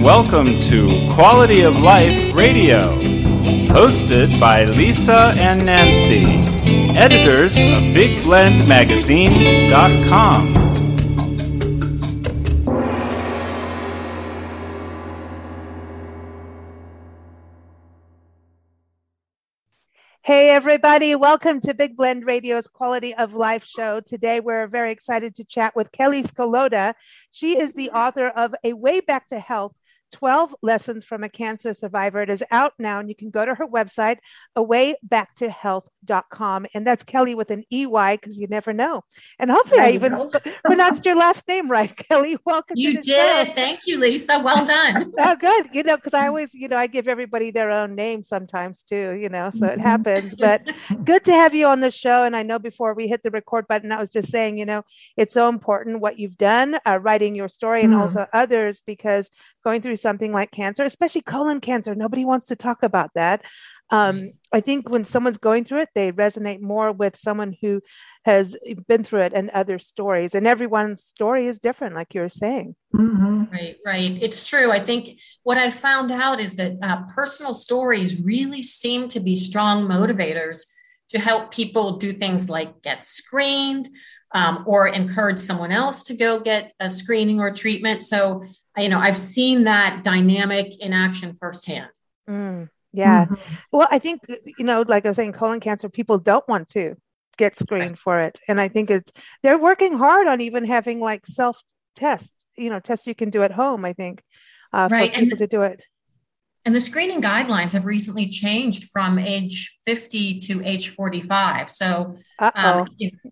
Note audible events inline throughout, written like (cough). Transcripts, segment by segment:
Welcome to Quality of Life Radio, hosted by Lisa and Nancy, editors of BigBlendMagazines.com. Hey, everybody. Welcome to Big Blend Radio's Quality of Life show. Today, we're very excited to chat with Kelly Skolota. She is the author of A Way Back to Health 12 Lessons from a Cancer Survivor. It is out now, and you can go to her website, awaybacktohealth.com. Dot com and that's Kelly with an EY because you never know. And hopefully, I, I even pronounced your last name right, (laughs) Kelly. Welcome. You did. Show. Thank you, Lisa. Well done. (laughs) oh, good. You know, because I always, you know, I give everybody their own name sometimes too, you know, so it mm-hmm. happens. (laughs) But good to have you on the show. And I know before we hit the record button, I was just saying, you know, it's so important what you've done, uh, writing your story, and mm. also others because going through something like cancer, especially colon cancer. Nobody wants to talk about that. Um, I think when someone's going through it, they resonate more with someone who has been through it and other stories. And everyone's story is different, like you're saying. Mm-hmm. Right, right. It's true. I think what I found out is that uh, personal stories really seem to be strong motivators to help people do things like get screened um, or encourage someone else to go get a screening or treatment. So you know, I've seen that dynamic in action firsthand. Mm, yeah. Mm-hmm. Well, I think, you know, like I was saying, colon cancer, people don't want to get screened for it. And I think it's, they're working hard on even having like self tests, you know, tests you can do at home, I think, uh, right. for people and, to do it. And the screening guidelines have recently changed from age 50 to age 45. So, um,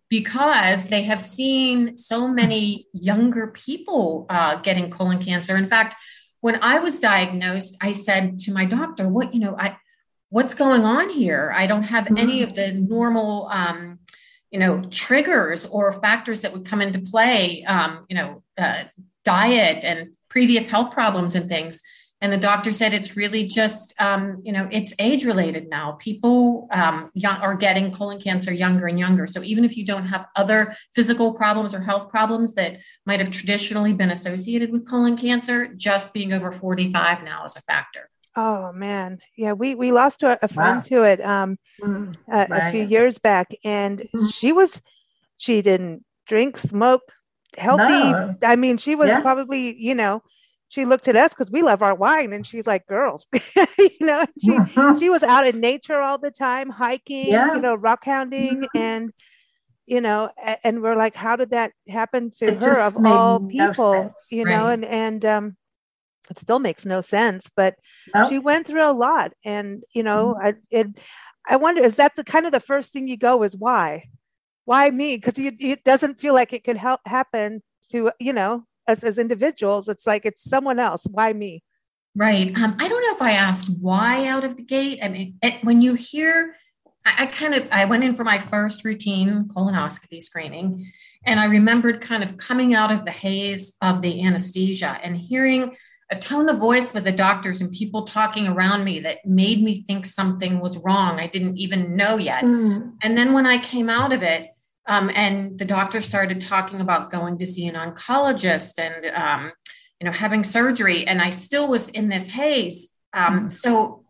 because they have seen so many younger people uh, getting colon cancer. In fact, when I was diagnosed, I said to my doctor, "What you know, I what's going on here? I don't have any of the normal." Um, you know triggers or factors that would come into play um, you know uh, diet and previous health problems and things and the doctor said it's really just um, you know it's age related now people um, young, are getting colon cancer younger and younger so even if you don't have other physical problems or health problems that might have traditionally been associated with colon cancer just being over 45 now is a factor Oh man, yeah, we we lost a, a friend wow. to it um, mm, a, right. a, few years back, and mm. she was she didn't drink, smoke, healthy. No. I mean, she was yeah. probably you know she looked at us because we love our wine and she's like girls (laughs) you know she mm-hmm. (laughs) she was out in nature all the time hiking yeah. you know rock hounding mm-hmm. and you know and we're like how did that happen to it her of all people no you know right. and and um it still makes no sense but nope. she went through a lot and you know mm-hmm. i it i wonder is that the kind of the first thing you go is why why me because it doesn't feel like it could help happen to you know us as individuals it's like it's someone else. Why me? Right. Um, i don't know if i asked why out of the gate. I mean it, when you hear I, I kind of i went in for my first routine colonoscopy screening and i remembered kind of coming out of the haze of the anesthesia and hearing a tone of voice with the doctors and people talking around me that made me think something was wrong i didn't even know yet. Mm. and then when i came out of it um, and the doctor started talking about going to see an oncologist and, um, you know, having surgery. And I still was in this haze. Um, mm. So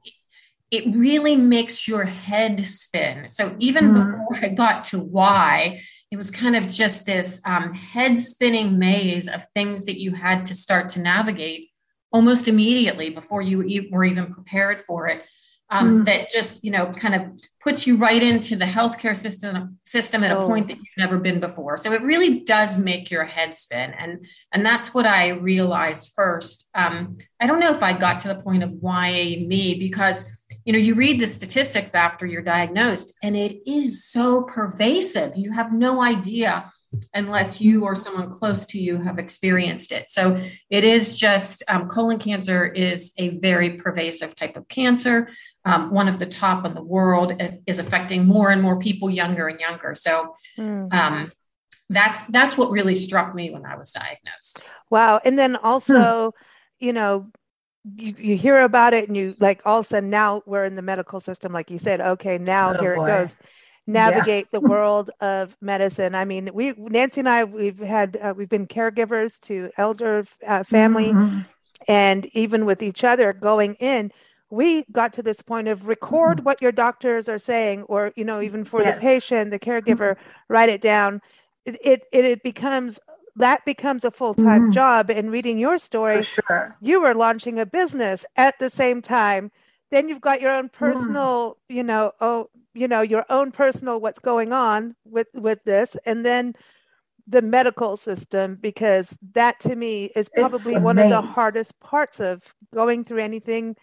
it really makes your head spin. So even mm. before I got to why, it was kind of just this um, head spinning maze of things that you had to start to navigate almost immediately before you were even prepared for it. Um, mm. that just you know kind of puts you right into the healthcare system system at oh. a point that you've never been before so it really does make your head spin and and that's what i realized first um, i don't know if i got to the point of why me because you know you read the statistics after you're diagnosed and it is so pervasive you have no idea unless you or someone close to you have experienced it. So it is just um, colon cancer is a very pervasive type of cancer. Um, one of the top in the world is affecting more and more people younger and younger. So mm. um, that's that's what really struck me when I was diagnosed. Wow! And then also, hmm. you know, you, you hear about it and you like all of a sudden now we're in the medical system, like you said. Okay, now oh, here boy. it goes navigate yeah. the (laughs) world of medicine. I mean, we Nancy and I we've had uh, we've been caregivers to elder uh, family, mm-hmm. and even with each other going in, we got to this point of record mm-hmm. what your doctors are saying, or you know, even for yes. the patient, the caregiver, mm-hmm. write it down. It it, it becomes that becomes a full-time mm-hmm. job and reading your story sure. you were launching a business at the same time then you've got your own personal mm. you know oh you know your own personal what's going on with with this and then the medical system because that to me is probably one of the hardest parts of going through anything.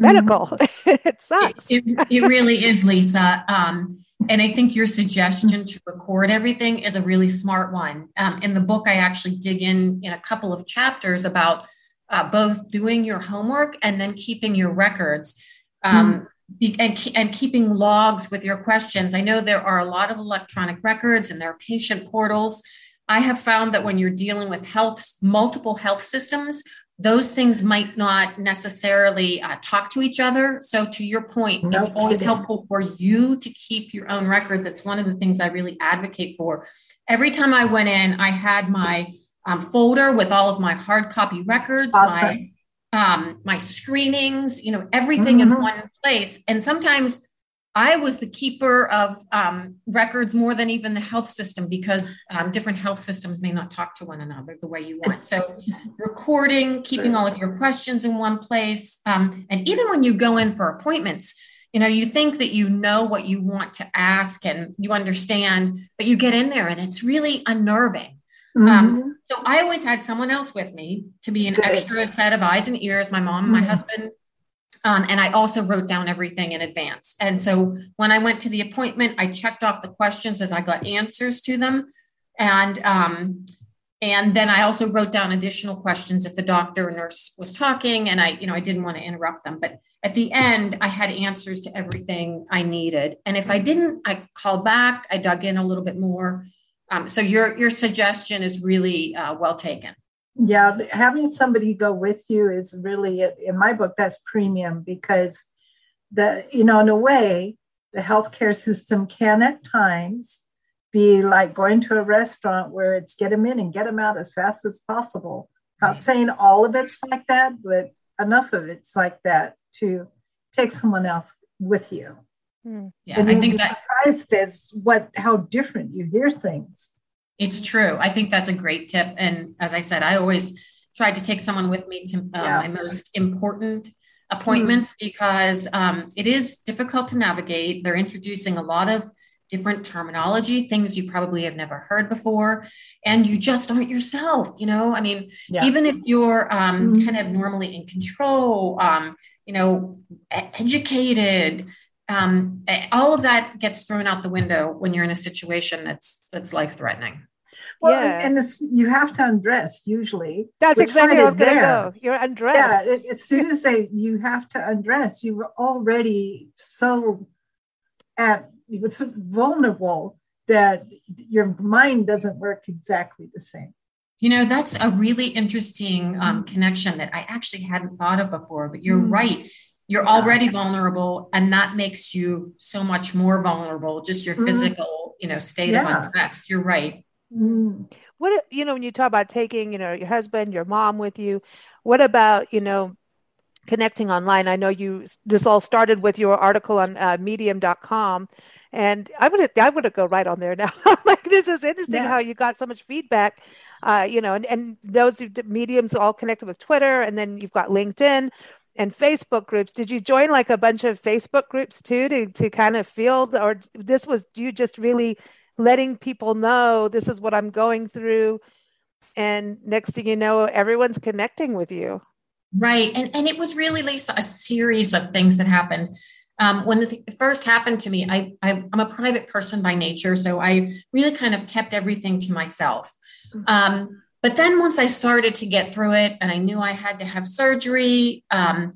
Medical (laughs) mm-hmm. it sucks it, it, it, really is lisa um, and i think your suggestion to record everything is a really smart one um, in the book i actually dig in in a couple of chapters about uh, both doing your homework and then keeping your records um, mm and, and keeping logs with your questions. I know there are a lot of electronic records and there are patient portals. I have found that when you're dealing with health, multiple health systems, those things might not necessarily uh, talk to each other. So, to your point, no it's kidding. always helpful for you to keep your own records. It's one of the things I really advocate for. Every time I went in, I had my um, folder with all of my hard copy records, awesome. my um, my screenings, you know, everything mm-hmm. in one place. And sometimes I was the keeper of um, records more than even the health system because um, different health systems may not talk to one another the way you want. So, recording, keeping all of your questions in one place. Um, and even when you go in for appointments, you know, you think that you know what you want to ask and you understand, but you get in there and it's really unnerving. Um, mm-hmm. So I always had someone else with me to be an Good. extra set of eyes and ears, my mom, mm-hmm. my husband. Um, and I also wrote down everything in advance. And so when I went to the appointment, I checked off the questions as I got answers to them. And um, and then I also wrote down additional questions if the doctor or nurse was talking, and I, you know, I didn't want to interrupt them. But at the end, I had answers to everything I needed. And if I didn't, I called back, I dug in a little bit more, um, so your your suggestion is really uh, well taken. Yeah, having somebody go with you is really in my book that's premium because the you know in a way the healthcare system can at times be like going to a restaurant where it's get them in and get them out as fast as possible. Not saying all of it's like that, but enough of it's like that to take someone else with you. Hmm. Yeah, and I think that surprised as what how different you hear things. It's true. I think that's a great tip. And as I said, I always try to take someone with me to uh, yeah. my most important appointments mm-hmm. because um, it is difficult to navigate. They're introducing a lot of different terminology, things you probably have never heard before, and you just aren't yourself. You know, I mean, yeah. even if you're um, mm-hmm. kind of normally in control, um, you know, educated, um, all of that gets thrown out the window when you're in a situation that's that's life threatening. Well, yeah. and you have to undress usually. That's exactly where I was going to go. You're undressed. Yeah, it, as soon as they you have to undress, you were already so at you were so vulnerable that your mind doesn't work exactly the same. You know, that's a really interesting um, connection that I actually hadn't thought of before. But you're mm. right you're already vulnerable and that makes you so much more vulnerable just your mm-hmm. physical you know state yeah. of undress you're right mm. what you know when you talk about taking you know your husband your mom with you what about you know connecting online i know you this all started with your article on uh, medium.com and i would i would go right on there (laughs) now like this is interesting yeah. how you got so much feedback uh, you know and, and those mediums all connected with twitter and then you've got linkedin and Facebook groups. Did you join like a bunch of Facebook groups too to to kind of feel or this was you just really letting people know this is what I'm going through and next thing you know everyone's connecting with you. Right. And and it was really Lisa a series of things that happened. Um, when it first happened to me, I, I am a private person by nature, so I really kind of kept everything to myself. Mm-hmm. Um, but then once I started to get through it and I knew I had to have surgery, um,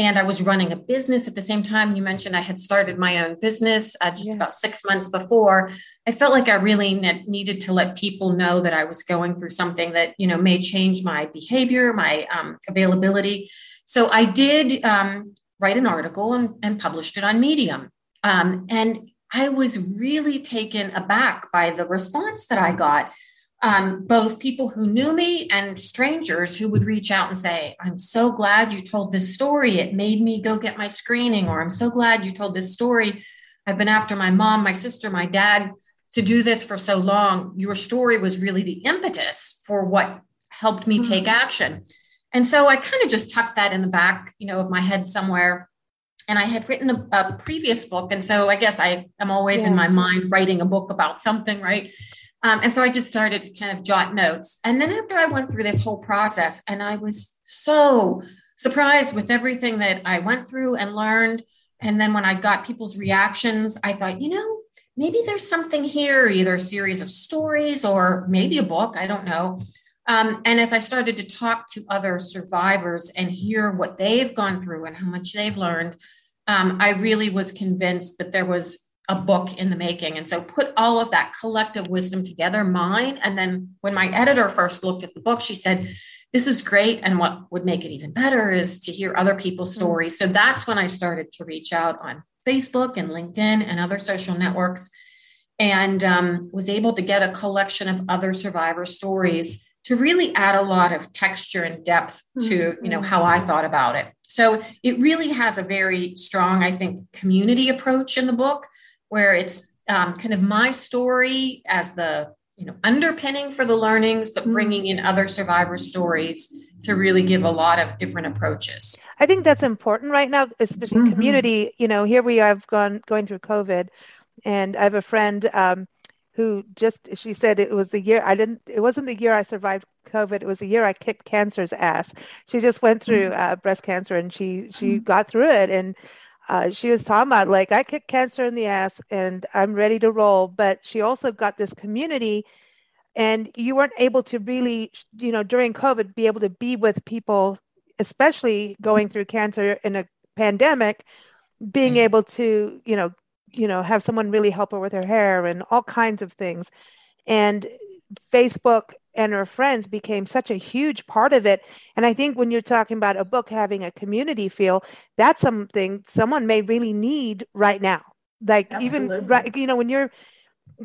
and I was running a business at the same time. You mentioned I had started my own business uh, just yeah. about six months before. I felt like I really ne- needed to let people know that I was going through something that you know may change my behavior, my um, availability. So I did um, write an article and, and, published it on Medium, um, and I was really taken aback by the response that I got um, both people who knew me and strangers who would reach out and say, I'm so glad you told this story. It made me go get my screening, or I'm so glad you told this story. I've been after my mom, my sister, my dad to do this for so long. Your story was really the impetus for what helped me take mm-hmm. action. And so I kind of just tucked that in the back, you know, of my head somewhere. And I had written a, a previous book. And so I guess I am always yeah. in my mind writing a book about something, right? Um, and so I just started to kind of jot notes. And then after I went through this whole process, and I was so surprised with everything that I went through and learned. And then when I got people's reactions, I thought, you know, maybe there's something here, either a series of stories or maybe a book. I don't know. Um, and as I started to talk to other survivors and hear what they've gone through and how much they've learned, um, I really was convinced that there was a book in the making. And so put all of that collective wisdom together, mine. And then when my editor first looked at the book, she said, This is great. And what would make it even better is to hear other people's mm-hmm. stories. So that's when I started to reach out on Facebook and LinkedIn and other social networks and um, was able to get a collection of other survivor stories to really add a lot of texture and depth to you know how i mm-hmm. thought about it so it really has a very strong i think community approach in the book where it's um, kind of my story as the you know underpinning for the learnings but mm-hmm. bringing in other survivor stories to really give a lot of different approaches i think that's important right now especially mm-hmm. community you know here we have gone going through covid and i have a friend um, who just she said it was the year i didn't it wasn't the year i survived covid it was the year i kicked cancer's ass she just went through mm-hmm. uh, breast cancer and she she mm-hmm. got through it and uh, she was talking about like I kicked cancer in the ass and I'm ready to roll. But she also got this community, and you weren't able to really, you know, during COVID, be able to be with people, especially going through cancer in a pandemic, being mm. able to, you know, you know, have someone really help her with her hair and all kinds of things. And Facebook and her friends became such a huge part of it. And I think when you're talking about a book having a community feel, that's something someone may really need right now. Like Absolutely. even right, you know, when you're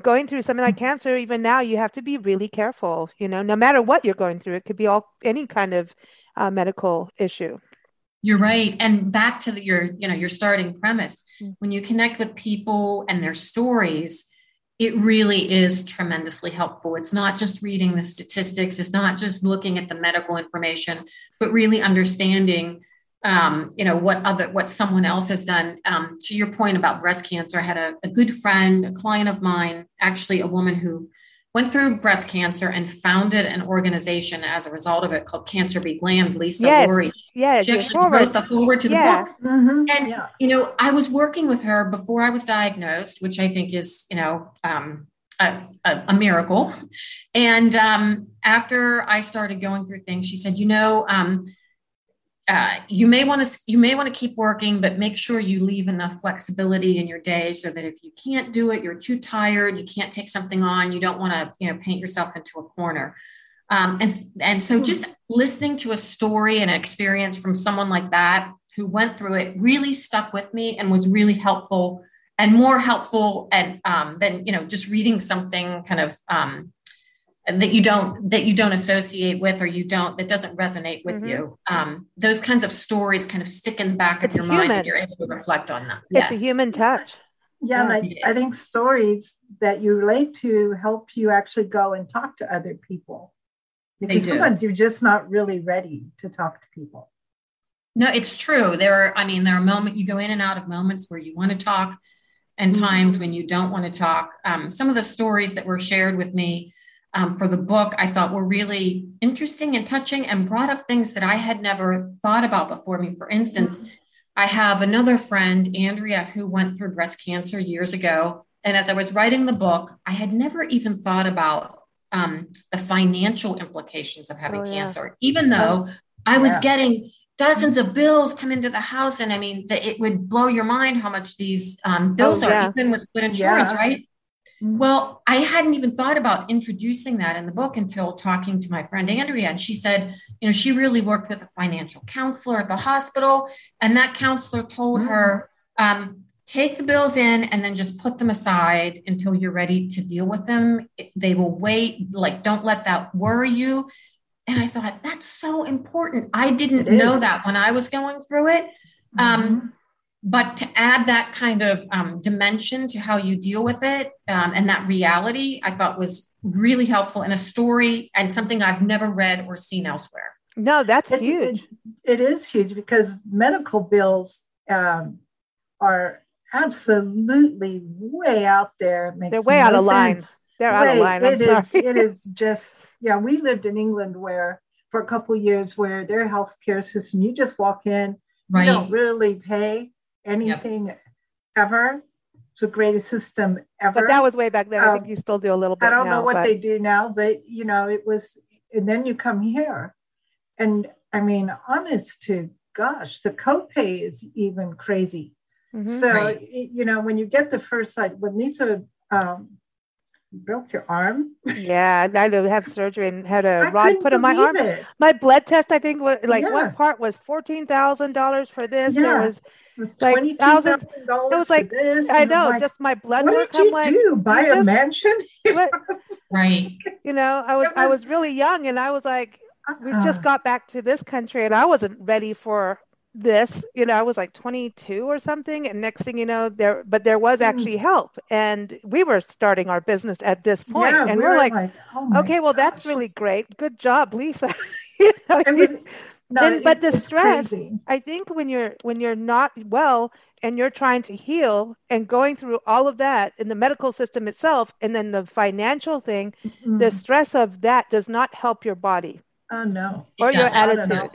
going through something like cancer, even now you have to be really careful. You know, no matter what you're going through, it could be all any kind of uh, medical issue. You're right. And back to the, your, you know, your starting premise, mm-hmm. when you connect with people and their stories, it really is tremendously helpful. It's not just reading the statistics, it's not just looking at the medical information, but really understanding, um, you know, what other what someone else has done. Um, to your point about breast cancer, I had a, a good friend, a client of mine, actually a woman who went through breast cancer and founded an organization as a result of it called Cancer Be Glammed. Lisa yes, Laurie. Yes, she actually wrote the foreword to the yeah. book. Mm-hmm. And yeah. you know, I was working with her before I was diagnosed, which I think is you know um, a, a, a, miracle. And um, after I started going through things, she said, you know. Um, uh, you may want to you may want to keep working but make sure you leave enough flexibility in your day so that if you can't do it you're too tired you can't take something on you don't want to you know paint yourself into a corner. Um, and and so just listening to a story and an experience from someone like that who went through it really stuck with me and was really helpful and more helpful and um, than you know just reading something kind of um, that you don't that you don't associate with or you don't that doesn't resonate with mm-hmm. you um, those kinds of stories kind of stick in the back it's of your human. mind and you're able to reflect on them it's yes. a human touch yeah, and I, I think stories that you relate to help you actually go and talk to other people because sometimes you're just not really ready to talk to people No, it's true. There are, I mean, there are moments you go in and out of moments where you want to talk and mm-hmm. times when you don't want to talk. Um, some of the stories that were shared with me um, for the book, I thought were really interesting and touching and brought up things that I had never thought about before me. For instance. I have another friend, Andrea, who went through breast cancer years ago. And as I was writing the book, I had never even thought about um, the financial implications of having oh, yeah. cancer, even though I was yeah. getting dozens of bills come into the house. And I mean, the, it would blow your mind how much these um, bills oh, yeah. are, even with good insurance, right? Well, I hadn't even thought about introducing that in the book until talking to my friend Andrea. And she said, you know, she really worked with a financial counselor at the hospital. And that counselor told mm-hmm. her, um, take the bills in and then just put them aside until you're ready to deal with them. They will wait. Like, don't let that worry you. And I thought, that's so important. I didn't know that when I was going through it. Mm-hmm. Um, but to add that kind of um, dimension to how you deal with it um, and that reality, I thought was really helpful in a story and something I've never read or seen elsewhere. No, that's it, huge. It, it is huge because medical bills um, are absolutely way out there. They're way no out of line. They're way, out of line. I'm it sorry. Is, it is just, yeah, we lived in England where for a couple years where their healthcare system, you just walk in, right. you don't really pay anything yep. ever. It's the greatest system ever. But that was way back then. Um, I think you still do a little bit. I don't now, know what but... they do now, but you know, it was, and then you come here. And I mean, honest to gosh, the copay is even crazy. Mm-hmm, so, right. you know, when you get the first sight, when Lisa um, broke your arm. Yeah, I had to have surgery and had a (laughs) rod put in my arm. It. My blood test, I think, was like yeah. one part was fourteen thousand dollars for this. Yeah. There was was twenty two thousand dollars. It was like this. I know, like, just my blood what work. Did you I'm like, do? Buy a just, mansion? (laughs) right. You know, I was, was, I was really young, and I was like, uh-uh. we just uh-uh. got back to this country, and I wasn't ready for this. You know, I was like twenty two or something, and next thing you know, there, but there was mm. actually help, and we were starting our business at this point, yeah, and we're, we're like, like oh okay, well, gosh. that's really great. Good job, Lisa. (laughs) you know, I mean, no, and, but the stress crazy. i think when you're when you're not well and you're trying to heal and going through all of that in the medical system itself and then the financial thing mm-hmm. the stress of that does not help your body oh no or your attitude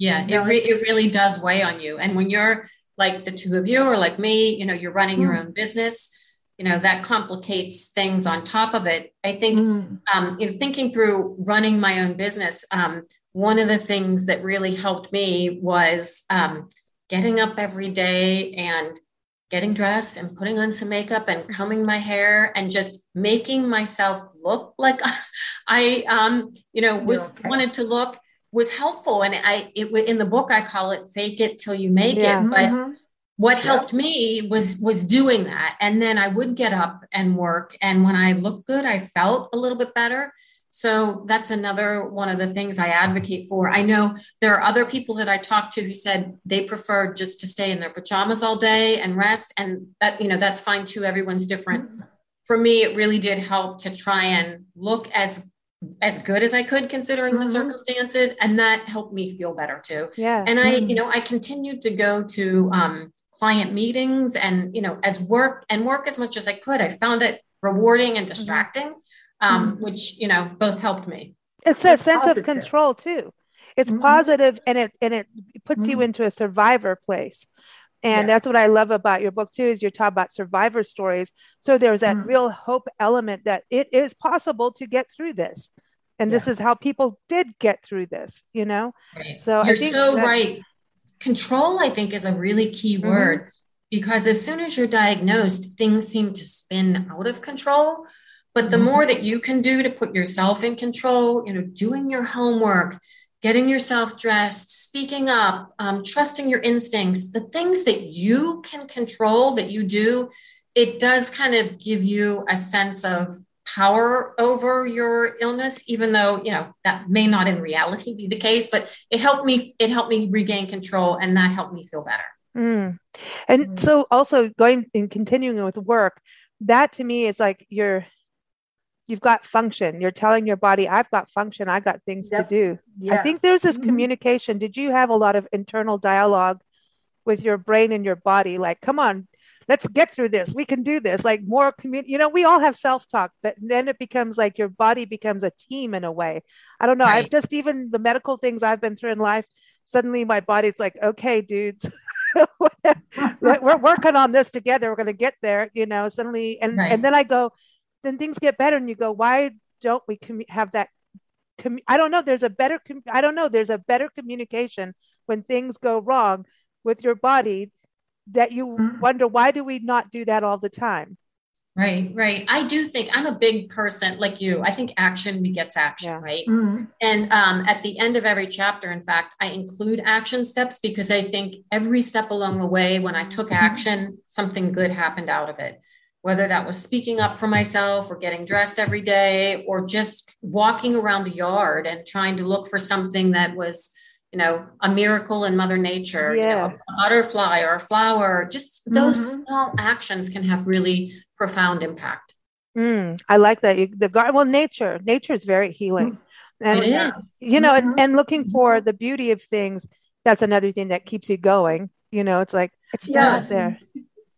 yeah it, re- it really does weigh on you and when you're like the two of you or like me you know you're running mm. your own business you know that complicates things on top of it i think mm. um, know thinking through running my own business um, one of the things that really helped me was um, getting up every day and getting dressed and putting on some makeup and combing my hair and just making myself look like (laughs) I, um, you know, was okay. wanted to look was helpful. And I, it in the book I call it "fake it till you make yeah. it." But mm-hmm. what yep. helped me was was doing that, and then I would get up and work. And when I looked good, I felt a little bit better. So that's another one of the things I advocate for. I know there are other people that I talked to who said they prefer just to stay in their pajamas all day and rest. And that, you know, that's fine too. Everyone's different. For me, it really did help to try and look as as good as I could considering mm-hmm. the circumstances. And that helped me feel better too. Yeah. And I, mm-hmm. you know, I continued to go to um, client meetings and, you know, as work and work as much as I could. I found it rewarding and mm-hmm. distracting. Mm-hmm um, mm-hmm. which you know both helped me. It's a it's sense positive. of control too. It's mm-hmm. positive and it and it puts mm-hmm. you into a survivor place. And yeah. that's what I love about your book too, is you're talking about survivor stories. So there's that mm-hmm. real hope element that it is possible to get through this. And yeah. this is how people did get through this, you know? Right. So you're so that- right. Control, I think, is a really key mm-hmm. word because as soon as you're diagnosed, things seem to spin out of control. But the mm-hmm. more that you can do to put yourself in control, you know, doing your homework, getting yourself dressed, speaking up, um, trusting your instincts, the things that you can control that you do, it does kind of give you a sense of power over your illness even though you know that may not in reality be the case but it helped me it helped me regain control and that helped me feel better mm. and mm. so also going and continuing with work that to me is like you're you've got function. You're telling your body, I've got function, i've got things yep. to do. Yeah. I think there's this mm-hmm. communication. Did you have a lot of internal dialogue with your brain and your body? Like, come on, let's get through this. We can do this. Like more community, you know, we all have self-talk, but then it becomes like your body becomes a team in a way. I don't know. Right. I've just even the medical things I've been through in life, suddenly my body's like, okay, dudes. (laughs) we're working on this together. We're going to get there, you know, suddenly. And, right. and then I go, then things get better and you go why don't we com- have that com- i don't know there's a better com- i don't know there's a better communication when things go wrong with your body that you mm-hmm. wonder why do we not do that all the time Right, right. I do think I'm a big person like you. I think action begets action, yeah. right? Mm-hmm. And um, at the end of every chapter, in fact, I include action steps because I think every step along the way, when I took mm-hmm. action, something good happened out of it whether that was speaking up for myself or getting dressed every day or just walking around the yard and trying to look for something that was you know a miracle in mother nature yeah. you know, a butterfly or a flower just those mm-hmm. small actions can have really profound impact mm, i like that you, the garden well nature nature is very healing and it is. you know mm-hmm. and, and looking for the beauty of things that's another thing that keeps you going you know it's like it's yes. there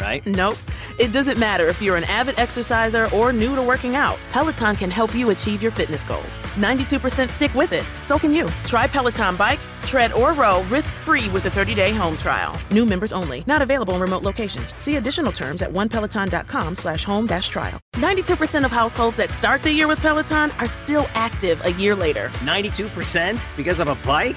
right? Nope. It doesn't matter if you're an avid exerciser or new to working out. Peloton can help you achieve your fitness goals. 92% stick with it. So can you. Try Peloton bikes, tread or row risk-free with a 30-day home trial. New members only. Not available in remote locations. See additional terms at onepeloton.com slash home dash trial. 92% of households that start the year with Peloton are still active a year later. 92% because of a bike?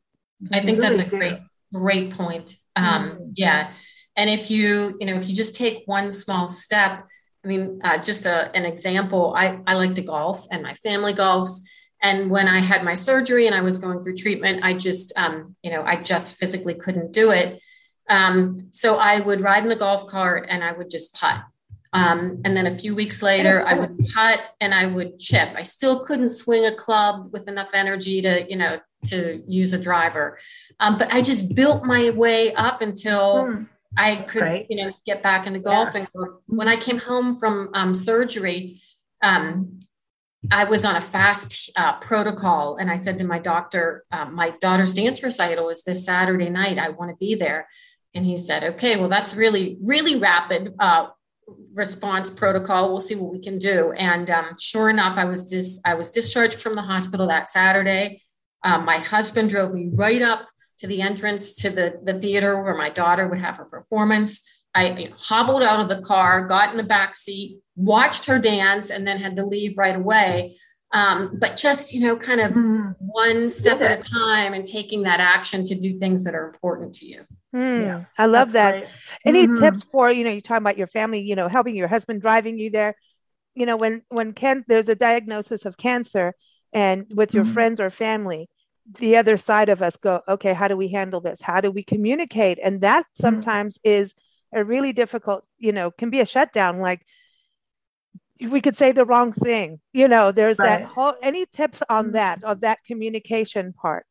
I think really that's a do. great, great point. Um, mm Yeah. And if you, you know, if you just take one small step, I mean, uh, just a, an example, I, I like to golf and my family golfs. And when I had my surgery and I was going through treatment, I just, um, you know, I just physically couldn't do it. Um, so I would ride in the golf cart and I would just putt. Um, and then a few weeks later, I would putt and I would chip. I still couldn't swing a club with enough energy to, you know, to use a driver. Um, but I just built my way up until hmm. I That's could, great. you know, get back into golfing. Yeah. When I came home from um, surgery, um, I was on a fast uh, protocol, and I said to my doctor, um, "My daughter's dance recital is this Saturday night. I want to be there." And he said, "Okay, well, that's really, really rapid." Uh, response protocol. We'll see what we can do. And um, sure enough, I was dis- I was discharged from the hospital that Saturday. Um, my husband drove me right up to the entrance to the, the theater where my daughter would have her performance. I you know, hobbled out of the car, got in the back seat, watched her dance, and then had to leave right away. Um, but just, you know, kind of mm. one step at a time and taking that action to do things that are important to you. Mm, yeah, I love that. Great. Any mm-hmm. tips for, you know, you talk about your family, you know, helping your husband driving you there. You know, when when can there's a diagnosis of cancer, and with your mm-hmm. friends or family the other side of us go okay how do we handle this how do we communicate and that mm-hmm. sometimes mm-hmm. is a really difficult you know can be a shutdown like we could say the wrong thing you know there's right. that whole any tips on mm-hmm. that of that communication part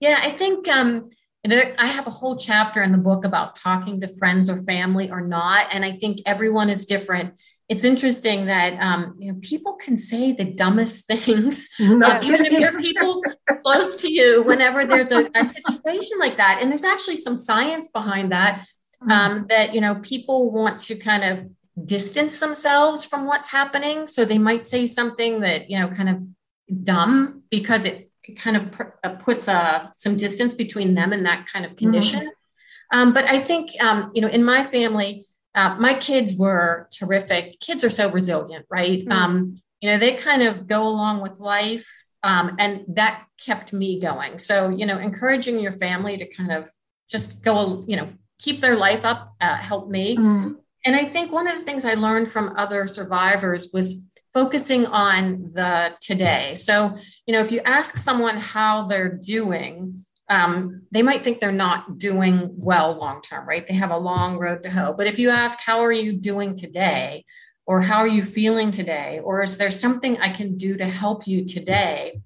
yeah i think um I have a whole chapter in the book about talking to friends or family or not. And I think everyone is different it's interesting that um, you know people can say the dumbest (laughs) things, uh, even if you're people close to you. Whenever there's a, a, situation like that, and there's actually some science behind that. Mm-hmm. Um, that you know people want to kind of distance themselves from what's happening, so they might say something that you know kind of dumb because it, it kind of pr- uh, puts uh, some distance between them and that kind of condition. Mm-hmm. Um, but I think um, you know in my family uh, my kids were terrific. Kids are so resilient, right? Mm-hmm. Um, you know, they kind of go along with life. Um, and that kept me going. So, you know, encouraging your family to kind of just go, you know, keep their life up uh, helped me. Mm. And I think one of the things I learned from other survivors was focusing on the today. So, you know, if you ask someone how they're doing, um, they might think they're not doing well long term, right? They have a long road to hoe. But if you ask, how are you doing today? Or how are you feeling today? Or is there something I can do to help you today?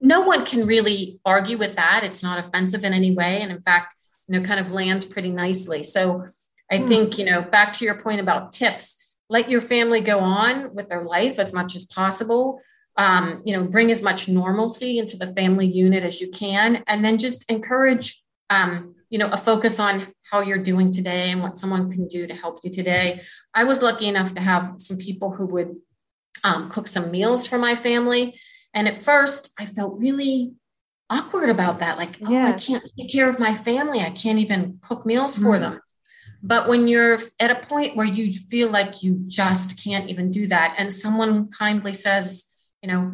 No one can really argue with that. It's not offensive in any way. And in fact, you know, kind of lands pretty nicely. So I hmm. think, you know, back to your point about tips, let your family go on with their life as much as possible. Um, you know, bring as much normalcy into the family unit as you can, and then just encourage, um, you know, a focus on how you're doing today and what someone can do to help you today. I was lucky enough to have some people who would um, cook some meals for my family, and at first I felt really awkward about that. Like, oh, I can't take care of my family. I can't even cook meals for mm-hmm. them. But when you're at a point where you feel like you just can't even do that, and someone kindly says, you know,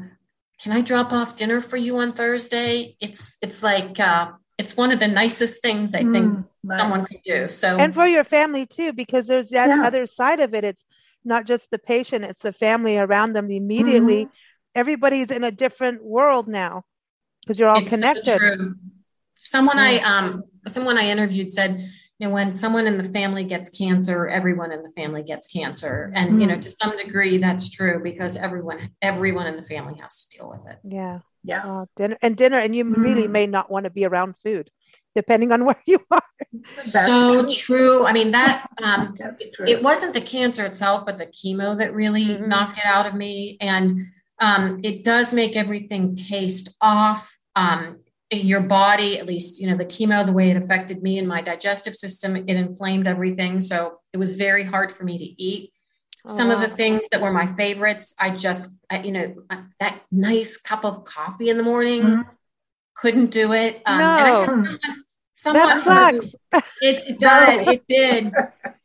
can I drop off dinner for you on Thursday? It's it's like uh, it's one of the nicest things I think mm, nice. someone can do. So and for your family too, because there's that yeah. other side of it. It's not just the patient; it's the family around them. Immediately, mm-hmm. everybody's in a different world now because you're all it's connected. So someone I um someone I interviewed said you know, when someone in the family gets cancer, everyone in the family gets cancer. And, mm-hmm. you know, mm. to some degree that's true because everyone, everyone in the family has to deal with it. Yeah. Yeah. Uh, dinner and dinner. And you mm-hmm. really may not want to be around food depending on (laughs) where you are. That's so true. true. I mean, that, um, (laughs) it wasn't the cancer itself, but the chemo that really mm-hmm. knocked it out of me. And, um, it does make everything taste off. Um, your body, at least, you know, the chemo, the way it affected me and my digestive system, it inflamed everything. So it was very hard for me to eat. Oh, Some wow. of the things that were my favorites, I just, I, you know, that nice cup of coffee in the morning, mm-hmm. couldn't do it. Um, no. Someone, that sucks. It, it (laughs) did. It did. (laughs)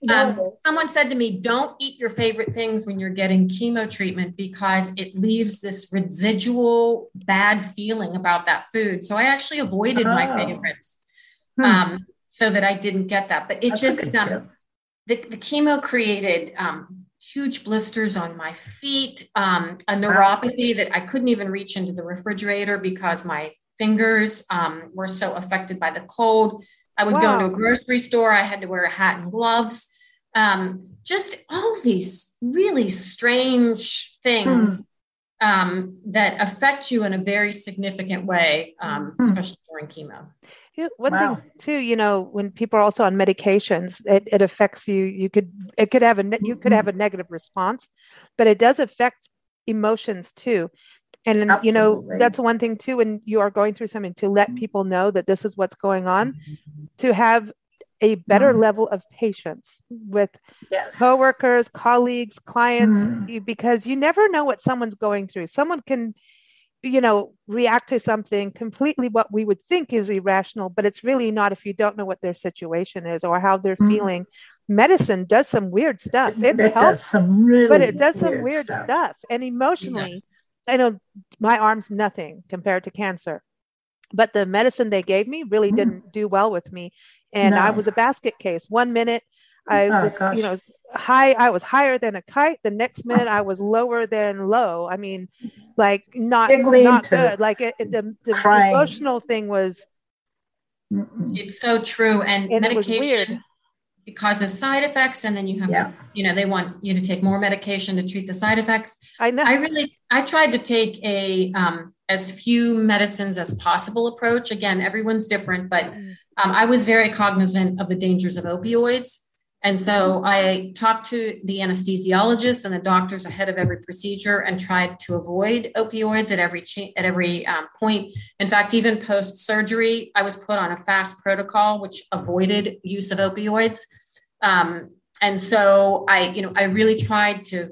Um, someone said to me, "Don't eat your favorite things when you're getting chemo treatment because it leaves this residual bad feeling about that food." So I actually avoided oh. my favorites hmm. um, so that I didn't get that. But it That's just um, the, the chemo created um, huge blisters on my feet, um, a neuropathy that I couldn't even reach into the refrigerator because my fingers um, were so affected by the cold. I would wow. go into a grocery store, I had to wear a hat and gloves. Um, just all these really strange things hmm. um, that affect you in a very significant way, um, hmm. especially during chemo. one wow. thing too, you know, when people are also on medications, it, it affects you. You could it could have a you could have a negative response, but it does affect emotions too and Absolutely. you know that's one thing too when you are going through something to let people know that this is what's going on to have a better mm. level of patience with yes. coworkers colleagues clients mm. because you never know what someone's going through someone can you know react to something completely what we would think is irrational but it's really not if you don't know what their situation is or how they're mm. feeling medicine does some weird stuff it, it helps some really but it does some weird stuff, stuff. and emotionally I know my arm's nothing compared to cancer, but the medicine they gave me really mm. didn't do well with me. And no. I was a basket case. One minute I oh, was, gosh. you know, high, I was higher than a kite. The next minute I was lower than low. I mean, like not, not good. Like it, it, the, the emotional thing was. It's so true. And, and medication it causes side effects and then you have yeah. to, you know they want you to take more medication to treat the side effects i know i really i tried to take a um, as few medicines as possible approach again everyone's different but mm. um, i was very cognizant of the dangers of opioids and so I talked to the anesthesiologist and the doctors ahead of every procedure and tried to avoid opioids at every cha- at every um, point. In fact, even post surgery, I was put on a fast protocol which avoided use of opioids. Um, and so I, you know, I really tried to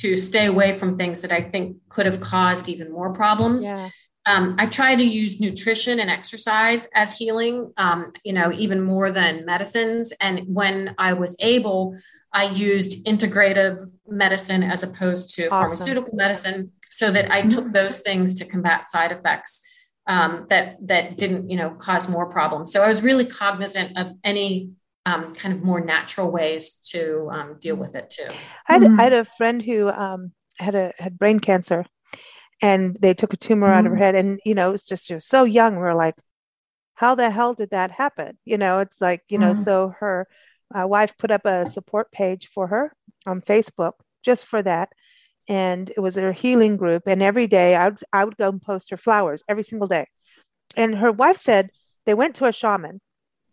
to stay away from things that I think could have caused even more problems. Yeah. Um, I try to use nutrition and exercise as healing, um, you know, even more than medicines. And when I was able, I used integrative medicine as opposed to awesome. pharmaceutical medicine so that I took mm-hmm. those things to combat side effects um, that that didn't you know cause more problems. So I was really cognizant of any um, kind of more natural ways to um, deal with it too. I had, mm-hmm. I had a friend who um, had a had brain cancer, and they took a tumor mm-hmm. out of her mm-hmm. head, and you know it was just she was so young. We are like, how the hell did that happen? You know, it's like you know. Mm-hmm. So her uh, wife put up a support page for her on Facebook just for that, and it was a healing group. And every day I would, I would go and post her flowers every single day. And her wife said they went to a shaman.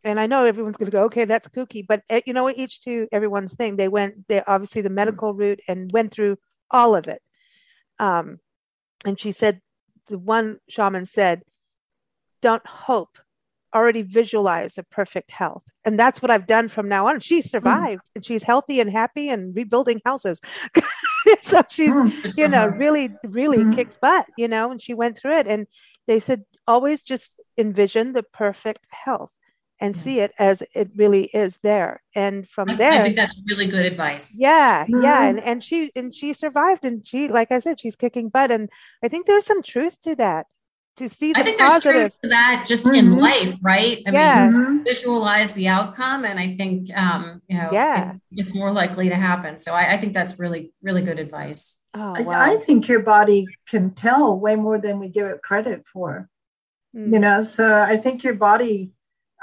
And I know everyone's going to go, okay, that's kooky, but eh, you know, each to everyone's thing. They went, they obviously the medical route and went through all of it. Um, and she said, the one shaman said, don't hope, already visualize the perfect health. And that's what I've done from now on. She survived mm. and she's healthy and happy and rebuilding houses. (laughs) so she's, mm. you know, (laughs) really, really mm. kicks butt, you know, and she went through it. And they said, always just envision the perfect health and see it as it really is there. And from there, I think that's really good advice. Yeah, mm-hmm. yeah, and and she and she survived, and she, like I said, she's kicking butt, and I think there's some truth to that. To see the I think positive. there's truth to that just mm-hmm. in life, right? I yeah. mean, mm-hmm. visualize the outcome, and I think um, you know, yeah, it's, it's more likely to happen. So I, I think that's really, really good advice. Oh, wow. I, I, think your body can tell way more than we give it credit for. Mm. You know, so I think your body,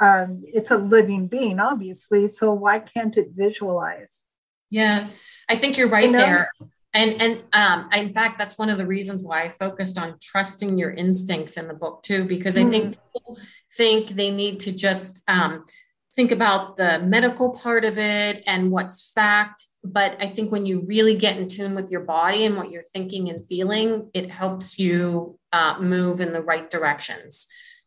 um, it's a living being, obviously. So why can't it visualize? Yeah, I think you're right you know? there. And and um, in fact, that's one of the reasons why I focused on trusting your instincts in the book too, because mm. I think hmm. people think they need to just um, think about the medical part of it and what's fact but I think when you really get in tune with your body and what you're thinking and feeling, it helps you uh, move in the right directions.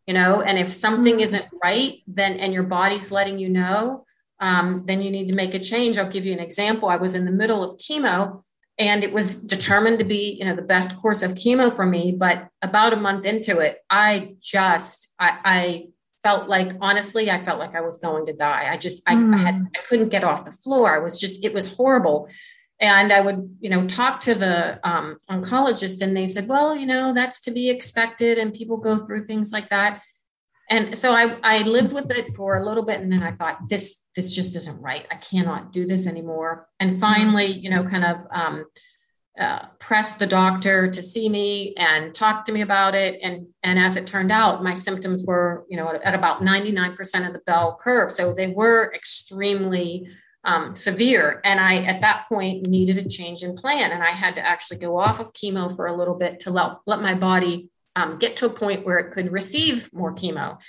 You know, and if something mm-hmm. isn't right, then and your body's letting you know, um, then you need to make a change. I'll give you an example. I was in the middle of chemo, and it was determined to be, you know, the best course of chemo for me. But about a month into it, I just I, I felt like honestly i felt like i was going to die i just I, mm. I, had hmm. i couldn't get off the floor i was just it was horrible and i would you know talk to the um, oncologist and they said well you know that's to be expected and people go through things like that and so i i lived with it for a little bit and then i thought this this just isn't right i cannot do this anymore and finally you know kind of um, uh, pressed the doctor to see me and talk to me about it. And, and as it turned out, my symptoms were, you know, at, at about 99% of the bell curve. So they were extremely um, severe. And I, at that point, needed a change in plan. And I had to actually go off of chemo for a little bit to let, let my body um, get to a point where it could receive more chemo.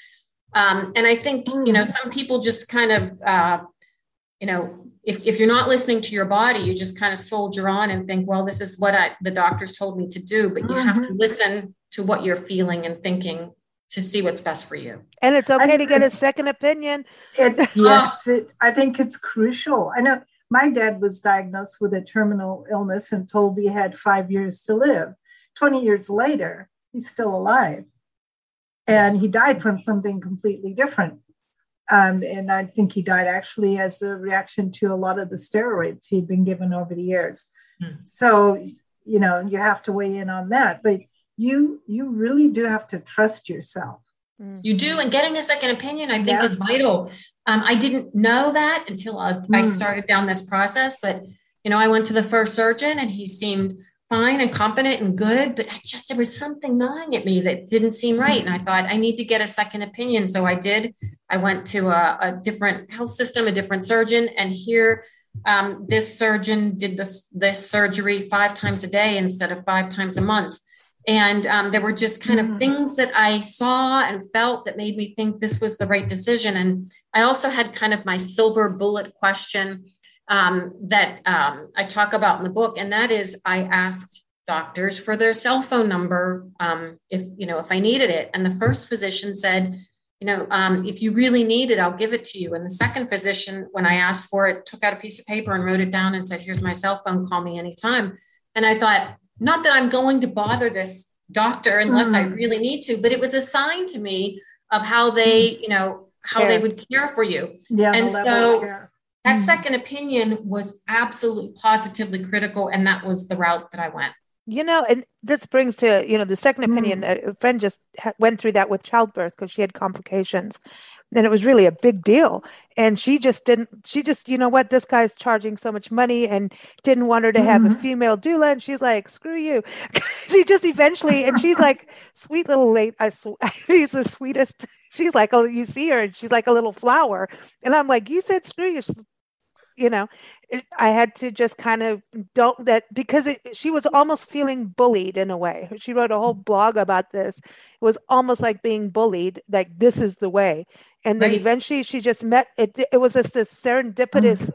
Um, and I think, you know, some people just kind of, uh, you know, if, if you're not listening to your body, you just kind of soldier on and think, well, this is what I, the doctors told me to do. But you mm-hmm. have to mm-hmm. listen to what you're feeling and thinking to see what's best for you. And it's okay I, to get a second opinion. It, (laughs) yes, it, I think it's crucial. I know my dad was diagnosed with a terminal illness and told he had five years to live. 20 years later, he's still alive. And he died from something completely different. Um, and I think he died actually as a reaction to a lot of the steroids he'd been given over the years. Mm. So, you know, you have to weigh in on that. But you you really do have to trust yourself. Hmm. You do, and getting a second opinion, I think, yeah. is vital. Um, I didn't know that until I, mm. I started down this process. But you know, I went to the first surgeon, and he seemed fine and competent and good, but I just there was something gnawing at me that didn't seem right. And I thought I need to get a second opinion. So I did. I went to a, a different health system, a different surgeon, and here um, this surgeon did this this surgery five times a day instead of five times a month. And um, there were just kind of mm-hmm. things that I saw and felt that made me think this was the right decision. And I also had kind of my silver bullet question um, that um, I talk about in the book, and that is I asked doctors for their cell phone number um, if you know if I needed it, and the first physician said, you know, um, if you really need it, I'll give it to you. And the second physician, when I asked for it, took out a piece of paper and wrote it down and said, "Here's my cell phone. Call me anytime." And I thought, not that I'm going to bother this doctor unless mm. I really need to, but it was a sign to me of how they, you know, how they would care for you. Yeah, and so that mm. second opinion was absolutely positively critical and that was the route that i went you know and this brings to you know the second opinion mm. a friend just went through that with childbirth because she had complications and it was really a big deal. And she just didn't she just you know what this guy's charging so much money and didn't want her to have mm-hmm. a female doula. And she's like screw you. (laughs) She just eventually and she's like sweet little late i sw- (laughs) she's the sweetest. (laughs) She's like oh you see her and she's like a little flower. And i'm like you said screw you. She's, you know it, i had to just kind of don't that because it, she was almost feeling bullied in a way. She wrote a whole blog about this. It was almost like being bullied like this is the way and then right. eventually she just met it it was just this serendipitous mm.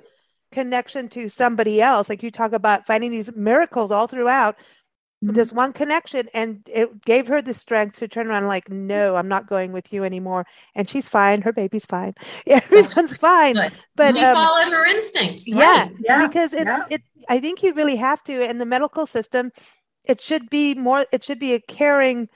connection to somebody else. Like you talk about finding these miracles all throughout mm. this one connection and it gave her the strength to turn around like no i'm not going with you anymore. And she's fine. Her baby's fine. (laughs) Everyone's fine. But, but she um, followed her instincts. Yeah, yeah. Because it, yeah. it i think you really have to in the medical system it should be more it should be a caring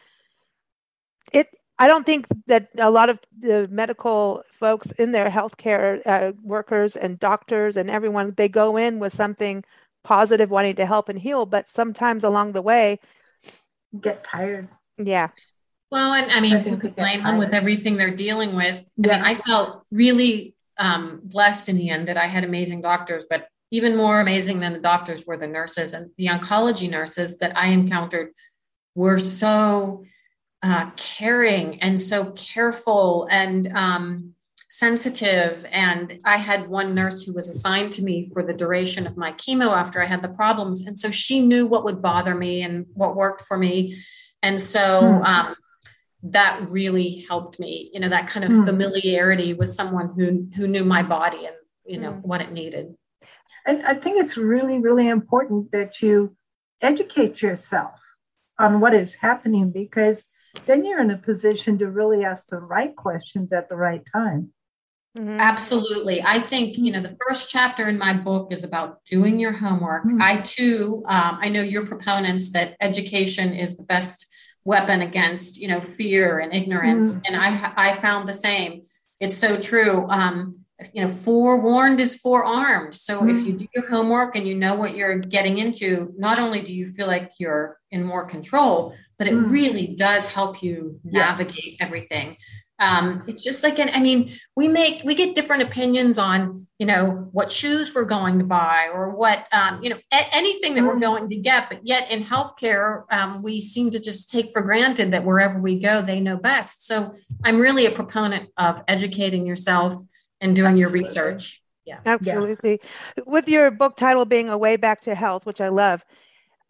it I don't think that a lot of the medical folks in their healthcare uh, workers and doctors and everyone, they go in with something positive, wanting to help and heal, but sometimes along the way, get tired. Yeah. Well, and I mean, I who could blame them with everything they're dealing with? I yeah. mean, I felt really um, blessed in the end that I had amazing doctors, but even more amazing than the doctors were the nurses and the oncology nurses that I encountered were so uh, caring and so careful and um, sensitive. And I had one nurse who was assigned to me for the duration of my chemo after I had the problems. And so she knew what would bother me and what worked for me. And so mm. um, that really helped me, you know, that kind of mm. familiarity with someone who, who knew my body and, you know, mm. what it needed. And I think it's really, really important that you educate yourself on what is happening because then you're in a position to really ask the right questions at the right time. Mm-hmm. Absolutely. I think, you know, the first chapter in my book is about doing your homework. Mm-hmm. I too, um, I know you're proponents that education is the best weapon against, you know, fear and ignorance. Mm-hmm. And I, I found the same. It's so true. Um, you know, forewarned is forearmed. So if you do your homework and you know what you're getting into, not only do you feel like you're in more control, but it mm. really does help you navigate yeah. everything. Um, it's just like an, I mean, we make we get different opinions on you know what shoes we're going to buy or what um, you know a- anything that we're mm. going to get. But yet in healthcare, um, we seem to just take for granted that wherever we go, they know best. So I'm really a proponent of educating yourself and doing Absolutely. your research. Yeah. Absolutely. Yeah. With your book title being A Way Back to Health, which I love,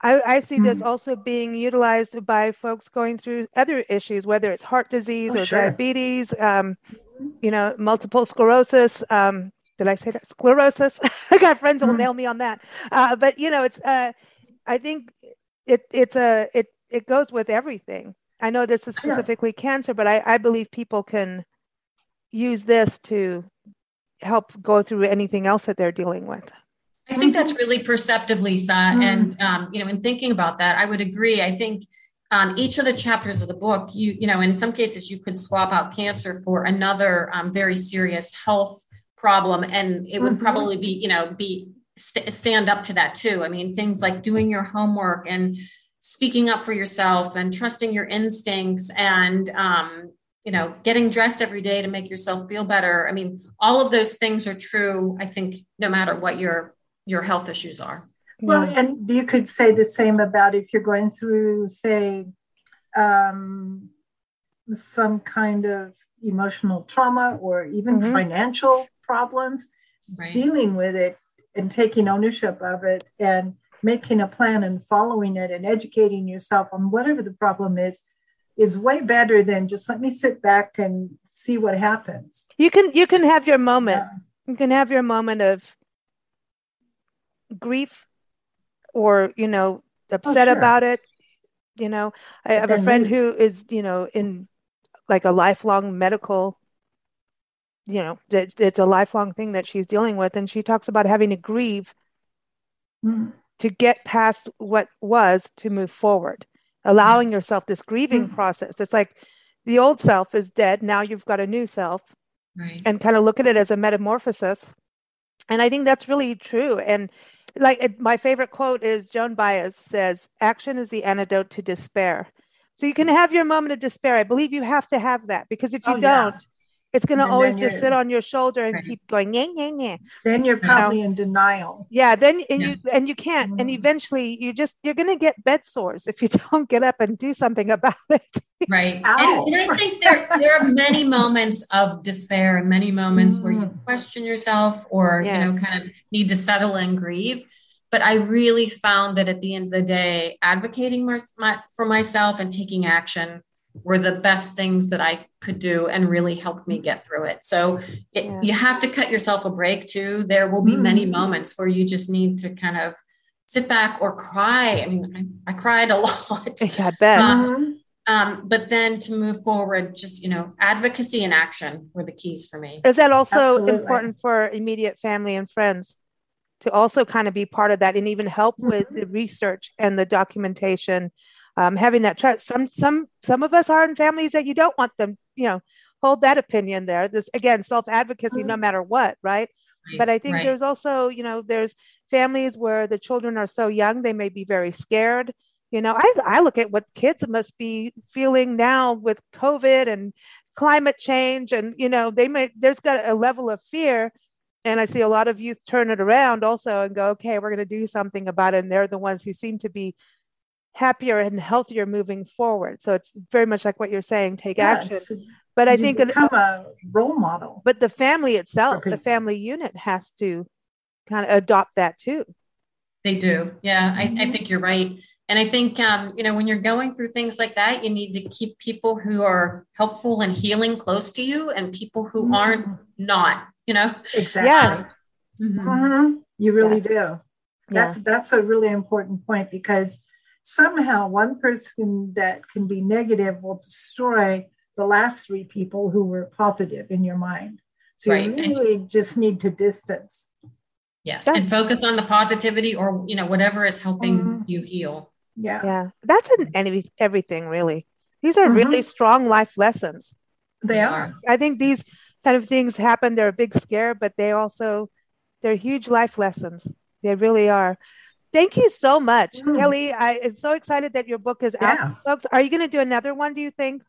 I, I see mm-hmm. this also being utilized by folks going through other issues, whether it's heart disease oh, or sure. diabetes, um, you know, multiple sclerosis. Um, did I say that? Sclerosis. (laughs) I got friends who'll mm-hmm. nail me on that. Uh, but you know, it's. Uh, I think it it's a it it goes with everything. I know this is specifically yeah. cancer, but I, I believe people can use this to help go through anything else that they're dealing with. I think that's really perceptive, Lisa. Mm. And um, you know, in thinking about that, I would agree. I think um, each of the chapters of the book, you you know, in some cases, you could swap out cancer for another um, very serious health problem, and it would mm-hmm. probably be you know be st- stand up to that too. I mean, things like doing your homework and speaking up for yourself and trusting your instincts and um, you know getting dressed every day to make yourself feel better i mean all of those things are true i think no matter what your your health issues are. Well, and you could say the same about if you're going through, say, um, some kind of emotional trauma or even mm-hmm. financial problems, right. dealing with it and taking ownership of it and making a plan and following it and educating yourself on whatever the problem is is way better than just let me sit back and see what happens. You can you can have your moment. Yeah. You can have your moment of grief or you know upset oh, sure. about it you know i have a friend who is you know in like a lifelong medical you know it's a lifelong thing that she's dealing with and she talks about having to grieve mm. to get past what was to move forward allowing yourself this grieving mm. process it's like the old self is dead now you've got a new self right. and kind of look at it as a metamorphosis And I think that's really true. And like my favorite quote is Joan Baez says, action is the antidote to despair. So you can hmm. have your moment of despair. I believe you have to have that because if oh, you oh, don't. It's going to always just sit on your shoulder and right. keep going. Nah, nah, nah. Then you're probably you know? in denial. Yeah. Then and yeah. you and you can't. Mm-hmm. And eventually, you just you're going to get bed sores if you (laughs) don't get up and do something about it. right. (laughs) And, and, I think there there are many moments of despair and many moments mm-hmm. where you mm. question yourself or yes. you know kind of need to settle and grieve but I really found that at the end of the day, advocating my, my, for myself and taking action were the best things that I could do and really helped me get through it. So it, yeah. you have to cut yourself a break too. There will be mm. many moments where you just need to kind of sit back or cry. I mean, I, I cried a (laughs) lot. I bet. Um, um, but then to move forward, just you know, advocacy and action were the keys for me. Is that also Absolutely. important for immediate family and friends? to also kind of be part of that and even help mm-hmm. with the research and the documentation um, having that trust some some some of us are in families that you don't want them you know hold that opinion there this again self advocacy no mm-hmm. matter what right, right but i think right. there's also you know there's families where the children are so young they may be very scared you know i, I look at what kids must be feeling now with covid and climate change and you know they may there's got a level of fear and I see a lot of youth turn it around also and go, okay, we're going to do something about it. And they're the ones who seem to be happier and healthier moving forward. So it's very much like what you're saying, take yeah, action. But I think become a role model. But the family itself, the family unit has to kind of adopt that too. They do. Yeah, I, I think you're right. And I think, um, you know, when you're going through things like that, you need to keep people who are helpful and healing close to you and people who mm-hmm. aren't not you know exactly yeah. Mm-hmm. Mm-hmm. you really yeah. do that's yeah. that's a really important point because somehow one person that can be negative will destroy the last three people who were positive in your mind so right. you really and, just need to distance yes that's, and focus on the positivity or you know whatever is helping mm-hmm. you heal yeah yeah that's in any everything really these are really mm-hmm. strong life lessons they are i think these kind of things happen. They're a big scare, but they also they're huge life lessons. They really are. Thank you so much, mm. Kelly. I am so excited that your book is yeah. out, folks. Are you going to do another one? Do you think?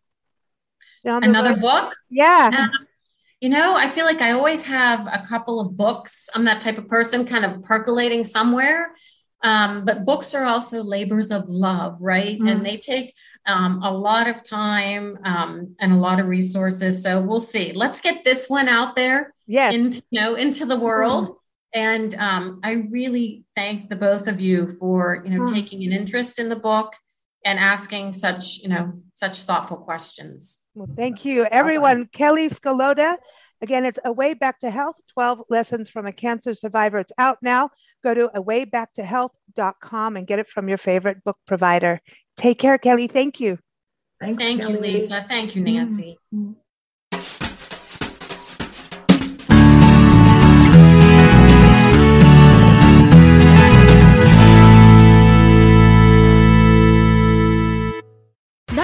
Another road? book? Yeah. Um, you know, I feel like I always have a couple of books. I'm that type of person, kind of percolating somewhere. Um, but books are also labors of love, right? Mm. And they take um, a lot of time um, and a lot of resources. So we'll see. Let's get this one out there. Yes. Into, you know, into the world. Mm. And um, I really thank the both of you for, you know, mm. taking an interest in the book and asking such, you know, such thoughtful questions. Well, thank you, everyone. Bye-bye. Kelly Skalota. Again, it's A Way Back to Health 12 Lessons from a Cancer Survivor. It's out now. Go to awaybacktohealth.com and get it from your favorite book provider. Take care, Kelly. Thank you. Thanks, Thank Kelly. you, Lisa. Thank you, Nancy. Mm-hmm.